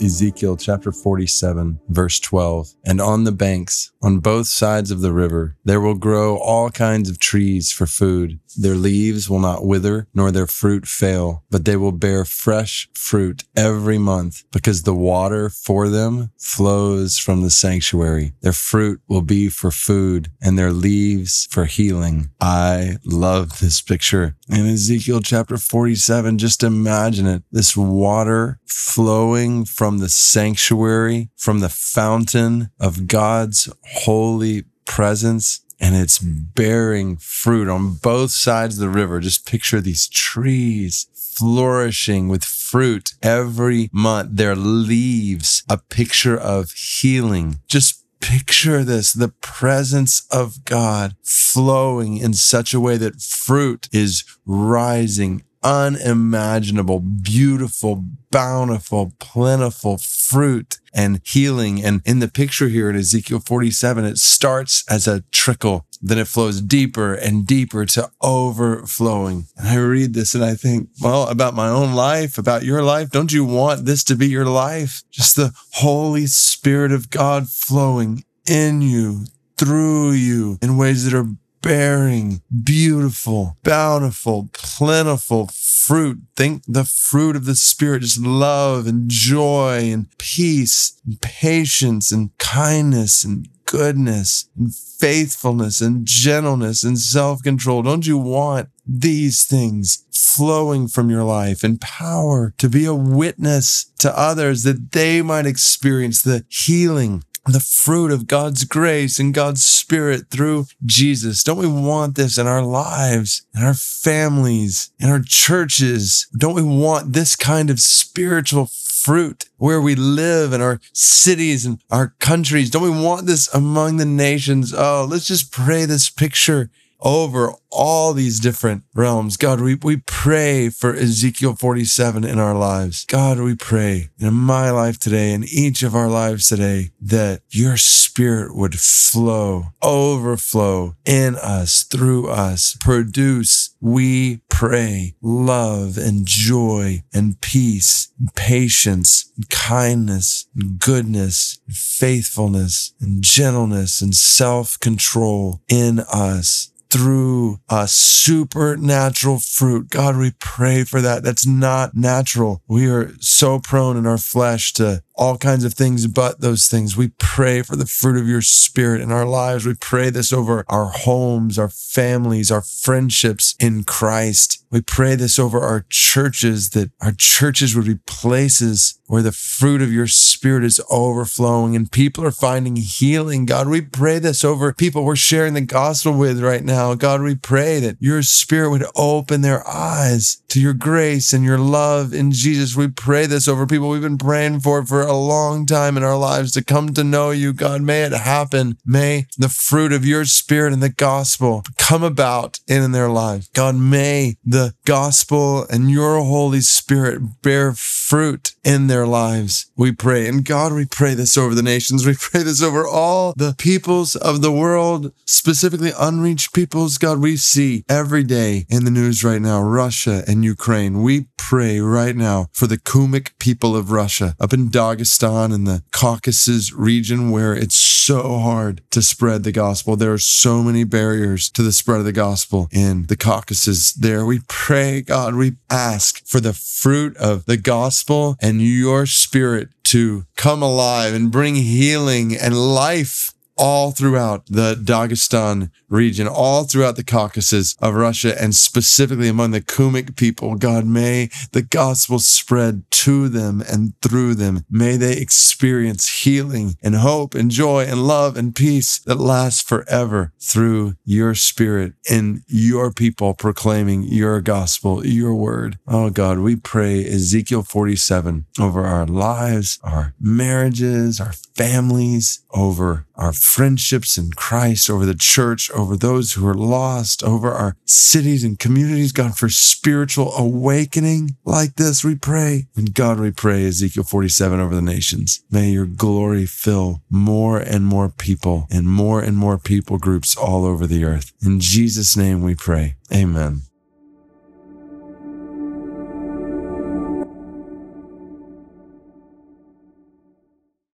Ezekiel chapter 47, verse 12. And on the banks, on both sides of the river, there will grow all kinds of trees for food. Their leaves will not wither, nor their fruit fail, but they will bear fresh fruit every month, because the water for them flows from the sanctuary. Their fruit will be for food, and their leaves for healing. I love this picture. In Ezekiel chapter 47, just imagine it. This water flowing from the sanctuary, from the fountain of God's holy presence and it's bearing fruit on both sides of the river. Just picture these trees flourishing with fruit every month. Their leaves, a picture of healing. Just picture this, the presence of God flowing in such a way that fruit is rising unimaginable, beautiful, bountiful, plentiful fruit and healing. And in the picture here in Ezekiel 47, it starts as a trickle, then it flows deeper and deeper to overflowing. And I read this and I think, well, about my own life, about your life. Don't you want this to be your life? Just the Holy Spirit of God flowing in you, through you in ways that are bearing beautiful, bountiful, plentiful fruit. Think the fruit of the Spirit, just love and joy and peace and patience and kindness and goodness and faithfulness and gentleness and self control. Don't you want these things flowing from your life and power to be a witness to others that they might experience the healing the fruit of God's grace and God's spirit through Jesus. Don't we want this in our lives, in our families, in our churches? Don't we want this kind of spiritual fruit where we live in our cities and our countries? Don't we want this among the nations? Oh, let's just pray this picture over all these different realms. God, we, we pray for Ezekiel 47 in our lives. God, we pray in my life today, in each of our lives today, that your spirit would flow, overflow in us, through us, produce, we pray, love and joy and peace and patience and kindness and goodness and faithfulness and gentleness and self control in us through a supernatural fruit. God, we pray for that. That's not natural. We are so prone in our flesh to all kinds of things but those things. We pray for the fruit of your spirit in our lives. We pray this over our homes, our families, our friendships in Christ. We pray this over our churches that our churches would be places where the fruit of your spirit is overflowing and people are finding healing. God, we pray this over people we're sharing the gospel with right now. God, we pray that your spirit would open their eyes to your grace and your love in Jesus. We pray this over people we've been praying for for a long time in our lives to come to know you, God. May it happen. May the fruit of your spirit and the gospel come about in their lives. God, may the gospel and your Holy Spirit bear fruit in their lives. We pray. And God, we pray this over the nations. We pray this over all the peoples of the world, specifically unreached peoples. God, we see every day in the news right now, Russia and Ukraine. We pray right now for the Kumyk people of Russia up in Dagestan and the Caucasus region where it's so hard to spread the gospel. There are so many barriers to the spread of the gospel in the Caucasus there. We pray, God, we ask for the fruit of the gospel and your spirit to come alive and bring healing and life all throughout the Dagestan region, all throughout the Caucasus of Russia, and specifically among the Kumyk people. God, may the gospel spread to them and through them. May they experience healing and hope and joy and love and peace that lasts forever through your spirit and your people proclaiming your gospel, your word. Oh God, we pray Ezekiel 47 over our lives, our marriages, our families, over our friendships in Christ, over the church, over those who are lost, over our cities and communities. God, for spiritual awakening like this, we pray. And God, we pray Ezekiel 47 over the nations. May your glory fill more and more people and more and more people groups all over the earth. In Jesus' name we pray. Amen.